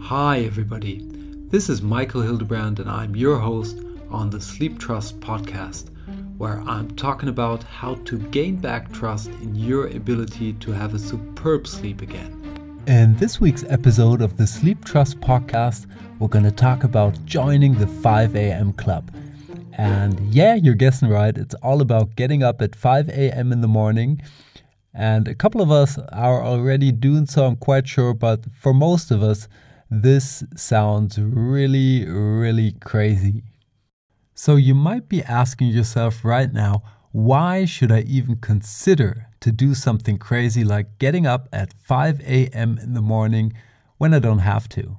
Hi, everybody. This is Michael Hildebrand, and I'm your host on the Sleep Trust podcast, where I'm talking about how to gain back trust in your ability to have a superb sleep again. In this week's episode of the Sleep Trust podcast, we're going to talk about joining the 5 a.m. club. And yeah, you're guessing right, it's all about getting up at 5 a.m. in the morning. And a couple of us are already doing so, I'm quite sure, but for most of us, this sounds really, really crazy. So you might be asking yourself right now, why should I even consider to do something crazy like getting up at 5 a.m. in the morning when I don't have to?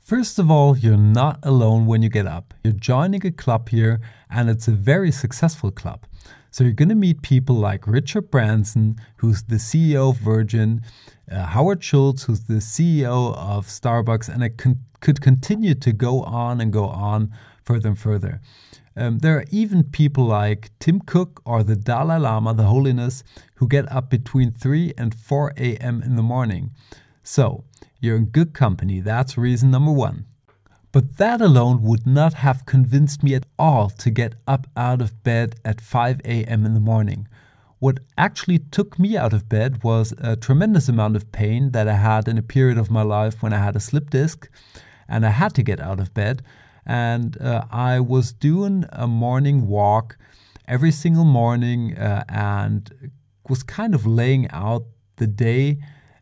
First of all, you're not alone when you get up. You're joining a club here, and it's a very successful club. So you're going to meet people like Richard Branson, who's the CEO of Virgin, uh, Howard Schultz, who's the CEO of Starbucks, and it con- could continue to go on and go on further and further. Um, there are even people like Tim Cook or the Dalai Lama, the Holiness, who get up between 3 and 4 a.m. in the morning. So, you're in good company. That's reason number one. But that alone would not have convinced me at all to get up out of bed at 5 a.m. in the morning. What actually took me out of bed was a tremendous amount of pain that I had in a period of my life when I had a slip disc and I had to get out of bed. And uh, I was doing a morning walk every single morning uh, and was kind of laying out the day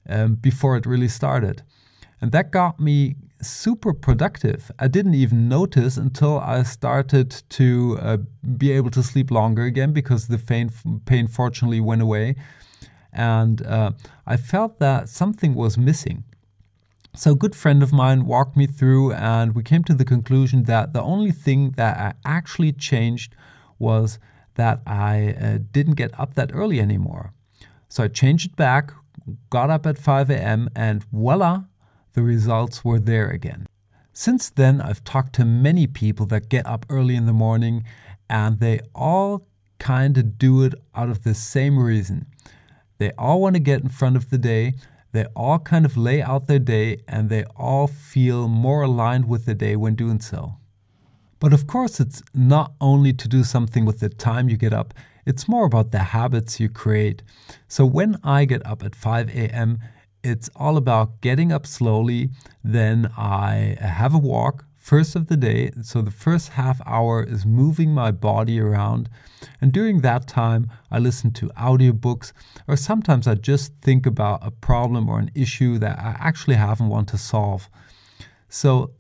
um, before it really started. And that got me super productive. I didn't even notice until I started to uh, be able to sleep longer again because the pain, pain fortunately went away. And uh, I felt that something was missing. So, a good friend of mine walked me through, and we came to the conclusion that the only thing that I actually changed was that I uh, didn't get up that early anymore. So, I changed it back, got up at 5 a.m., and voila, the results were there again. Since then, I've talked to many people that get up early in the morning and they all kind of do it out of the same reason. They all want to get in front of the day, they all kind of lay out their day, and they all feel more aligned with the day when doing so. But of course, it's not only to do something with the time you get up, it's more about the habits you create. So when I get up at 5 a.m., it's all about getting up slowly. Then I have a walk first of the day. So the first half hour is moving my body around. And during that time, I listen to audiobooks, or sometimes I just think about a problem or an issue that I actually have and want to solve. So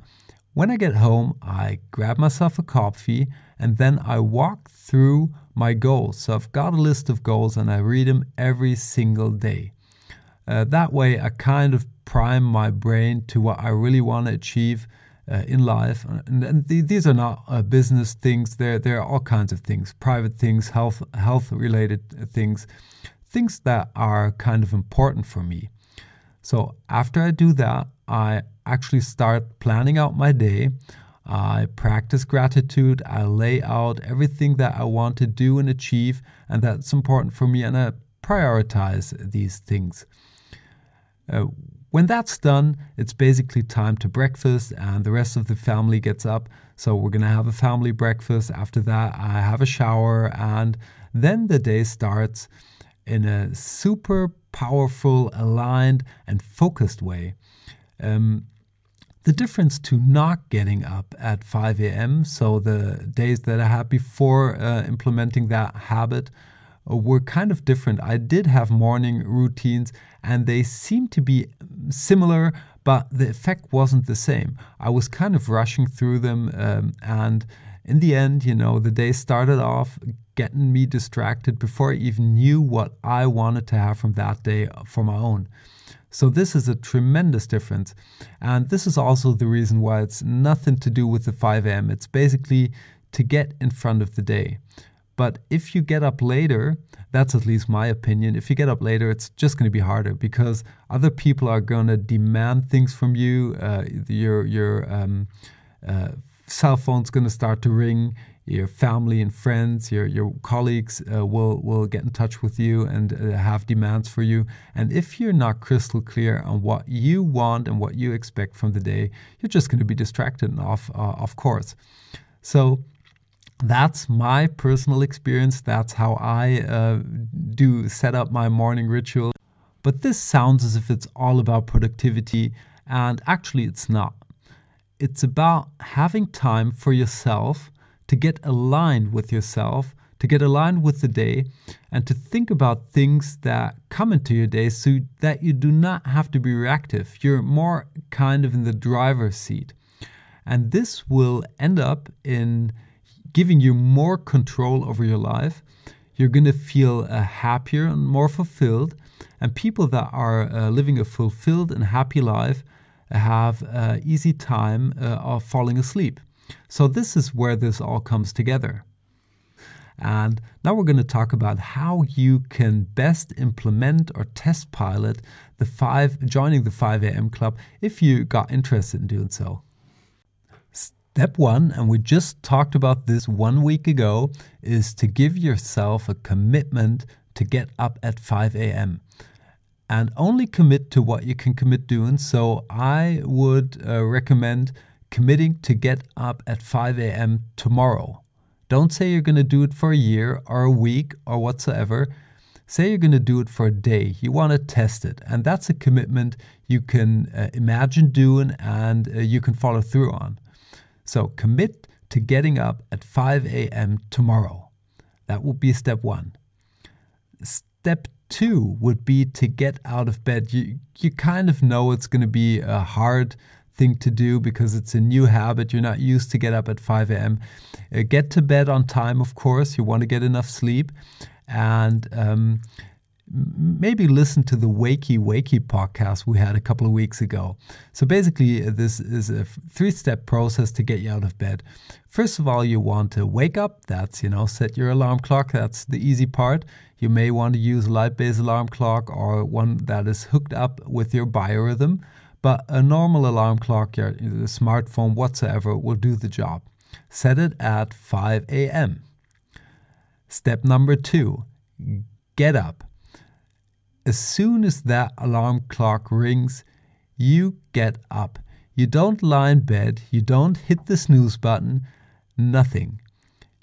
when I get home, I grab myself a coffee and then I walk through my goals. So I've got a list of goals and I read them every single day. Uh, that way, I kind of prime my brain to what I really want to achieve uh, in life. And, and th- these are not uh, business things. There, there are all kinds of things, private things, health, health related things, things that are kind of important for me. So after I do that, I actually start planning out my day. I practice gratitude. I lay out everything that I want to do and achieve, and that's important for me. And I prioritize these things. Uh, when that's done, it's basically time to breakfast, and the rest of the family gets up. So we're gonna have a family breakfast. After that, I have a shower, and then the day starts in a super powerful, aligned, and focused way. Um, the difference to not getting up at 5 a.m., so the days that I had before uh, implementing that habit, were kind of different. I did have morning routines and they seemed to be similar, but the effect wasn't the same. I was kind of rushing through them um, and in the end, you know, the day started off getting me distracted before I even knew what I wanted to have from that day for my own. So, this is a tremendous difference. And this is also the reason why it's nothing to do with the 5 a.m. It's basically to get in front of the day. But if you get up later, that's at least my opinion. If you get up later, it's just going to be harder because other people are going to demand things from you. Uh, your your um, uh, cell phone's going to start to ring. your family and friends, your your colleagues uh, will will get in touch with you and uh, have demands for you. And if you're not crystal clear on what you want and what you expect from the day, you're just going to be distracted and off uh, off course. So that's my personal experience. That's how I uh, do set up my morning ritual. But this sounds as if it's all about productivity, and actually, it's not. It's about having time for yourself to get aligned with yourself, to get aligned with the day, and to think about things that come into your day so that you do not have to be reactive. You're more kind of in the driver's seat. And this will end up in giving you more control over your life. You're going to feel uh, happier and more fulfilled. And people that are uh, living a fulfilled and happy life have uh, easy time uh, of falling asleep. So this is where this all comes together. And now we're going to talk about how you can best implement or test pilot the 5 joining the 5 a.m. club if you got interested in doing so. Step 1 and we just talked about this 1 week ago is to give yourself a commitment to get up at 5 a.m and only commit to what you can commit doing. So I would uh, recommend committing to get up at 5 a.m. tomorrow. Don't say you're going to do it for a year or a week or whatsoever. Say you're going to do it for a day. You want to test it. And that's a commitment you can uh, imagine doing and uh, you can follow through on. So commit to getting up at 5 a.m. tomorrow. That would be step one. Step two would be to get out of bed. You, you kind of know it's going to be a hard thing to do because it's a new habit. You're not used to get up at 5 a.m. Uh, get to bed on time, of course. You want to get enough sleep. And um, maybe listen to the Wakey Wakey podcast we had a couple of weeks ago. So basically, uh, this is a three step process to get you out of bed. First of all, you want to wake up. That's, you know, set your alarm clock. That's the easy part. You may want to use a light based alarm clock or one that is hooked up with your biorhythm. But a normal alarm clock, your, your smartphone, whatsoever, will do the job. Set it at 5 a.m. Step number two get up. As soon as that alarm clock rings, you get up. You don't lie in bed, you don't hit the snooze button, nothing.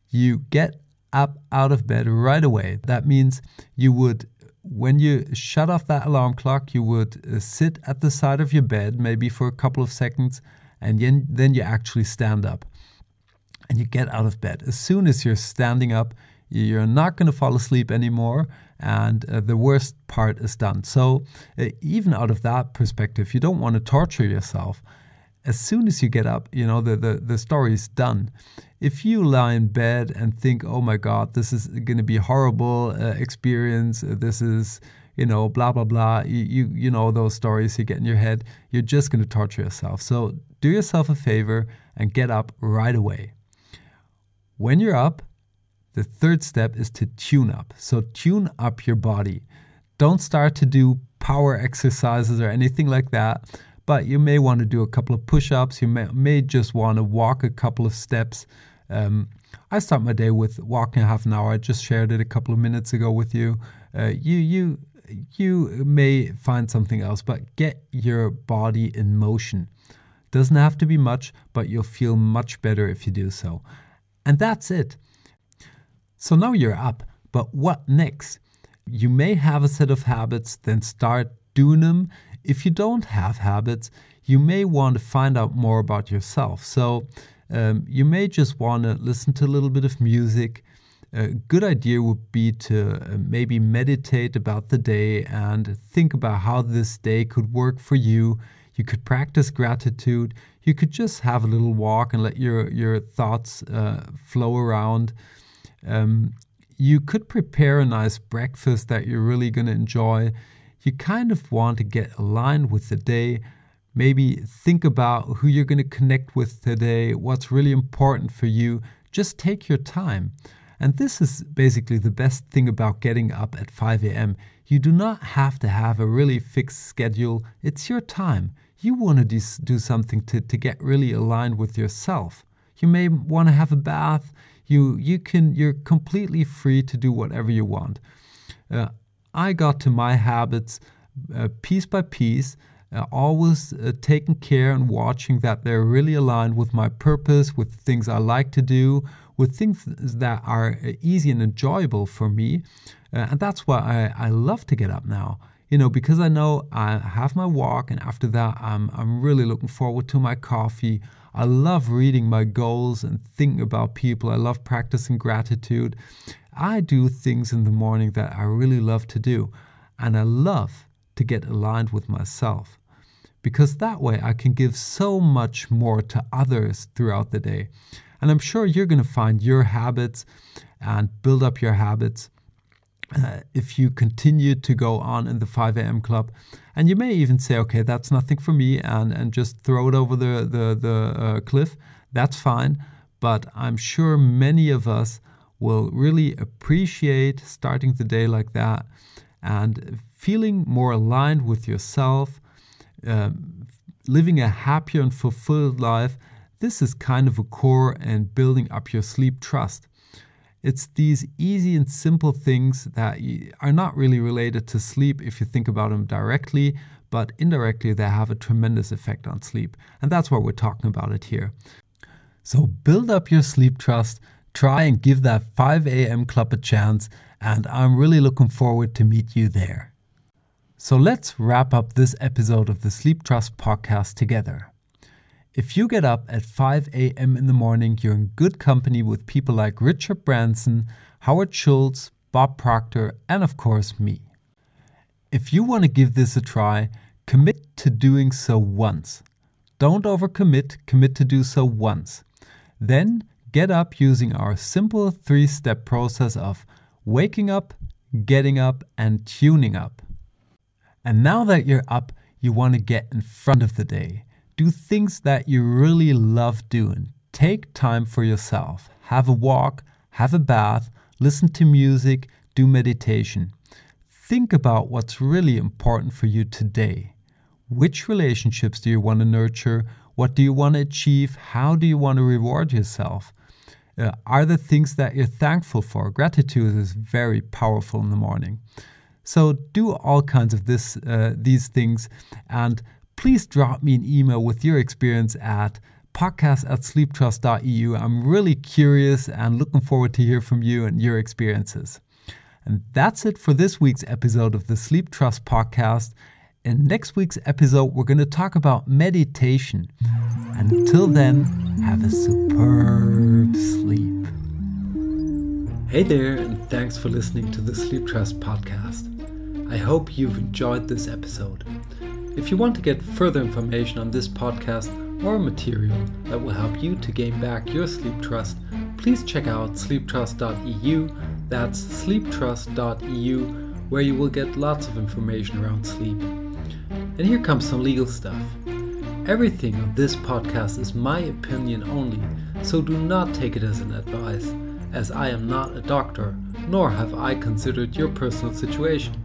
You get up out of bed right away. That means you would, when you shut off that alarm clock, you would uh, sit at the side of your bed, maybe for a couple of seconds, and then, then you actually stand up and you get out of bed. As soon as you're standing up, you're not going to fall asleep anymore, and uh, the worst part is done. So, uh, even out of that perspective, you don't want to torture yourself as soon as you get up, you know, the, the, the story is done. If you lie in bed and think, oh my God, this is going to be a horrible uh, experience, uh, this is, you know, blah, blah, blah, you, you, you know, those stories you get in your head, you're just going to torture yourself. So do yourself a favor and get up right away. When you're up, the third step is to tune up. So tune up your body. Don't start to do power exercises or anything like that but you may want to do a couple of push ups. You may, may just want to walk a couple of steps. Um, I start my day with walking half an hour. I just shared it a couple of minutes ago with you. Uh, you you you may find something else, but get your body in motion. Doesn't have to be much, but you'll feel much better if you do so. And that's it. So now you're up, but what next? You may have a set of habits, then start doing them if you don't have habits, you may want to find out more about yourself. So um, you may just want to listen to a little bit of music. A good idea would be to uh, maybe meditate about the day and think about how this day could work for you. You could practice gratitude. You could just have a little walk and let your, your thoughts uh, flow around. Um, you could prepare a nice breakfast that you're really going to enjoy you kind of want to get aligned with the day. Maybe think about who you're going to connect with today, what's really important for you. Just take your time. And this is basically the best thing about getting up at 5 a.m. You do not have to have a really fixed schedule, it's your time. You want to do something to, to get really aligned with yourself. You may want to have a bath, You you can you're completely free to do whatever you want. Uh, I got to my habits uh, piece by piece, uh, always uh, taking care and watching that they're really aligned with my purpose, with things I like to do, with things that are uh, easy and enjoyable for me. Uh, and that's why I, I love to get up now you know, because I know I have my walk, and after that, I'm, I'm really looking forward to my coffee. I love reading my goals and thinking about people. I love practicing gratitude. I do things in the morning that I really love to do, and I love to get aligned with myself because that way I can give so much more to others throughout the day. And I'm sure you're going to find your habits and build up your habits uh, if you continue to go on in the 5 a.m. club. And you may even say, okay, that's nothing for me, and, and just throw it over the, the, the uh, cliff. That's fine. But I'm sure many of us will really appreciate starting the day like that and feeling more aligned with yourself, um, living a happier and fulfilled life. This is kind of a core and building up your sleep trust. It's these easy and simple things that are not really related to sleep if you think about them directly, but indirectly they have a tremendous effect on sleep. And that's why we're talking about it here. So build up your sleep trust, try and give that 5 a.m. club a chance, and I'm really looking forward to meet you there. So let's wrap up this episode of the Sleep Trust podcast together. If you get up at 5 a.m. in the morning, you're in good company with people like Richard Branson, Howard Schultz, Bob Proctor, and of course me. If you want to give this a try, commit to doing so once. Don't overcommit, commit to do so once. Then get up using our simple three step process of waking up, getting up, and tuning up. And now that you're up, you want to get in front of the day. Do things that you really love doing. Take time for yourself. Have a walk, have a bath, listen to music, do meditation. Think about what's really important for you today. Which relationships do you want to nurture? What do you want to achieve? How do you want to reward yourself? Uh, are there things that you're thankful for? Gratitude is very powerful in the morning. So do all kinds of this, uh, these things, and please drop me an email with your experience at podcast at sleeptrust.eu. I'm really curious and looking forward to hear from you and your experiences. And that's it for this week's episode of the Sleep Trust podcast. In next week's episode, we're going to talk about meditation. Until then, have a superb sleep. Hey there, and thanks for listening to the Sleep Trust podcast. I hope you've enjoyed this episode. If you want to get further information on this podcast or material that will help you to gain back your sleep trust, please check out sleeptrust.eu. That's sleeptrust.eu, where you will get lots of information around sleep. And here comes some legal stuff. Everything on this podcast is my opinion only, so do not take it as an advice, as I am not a doctor, nor have I considered your personal situation.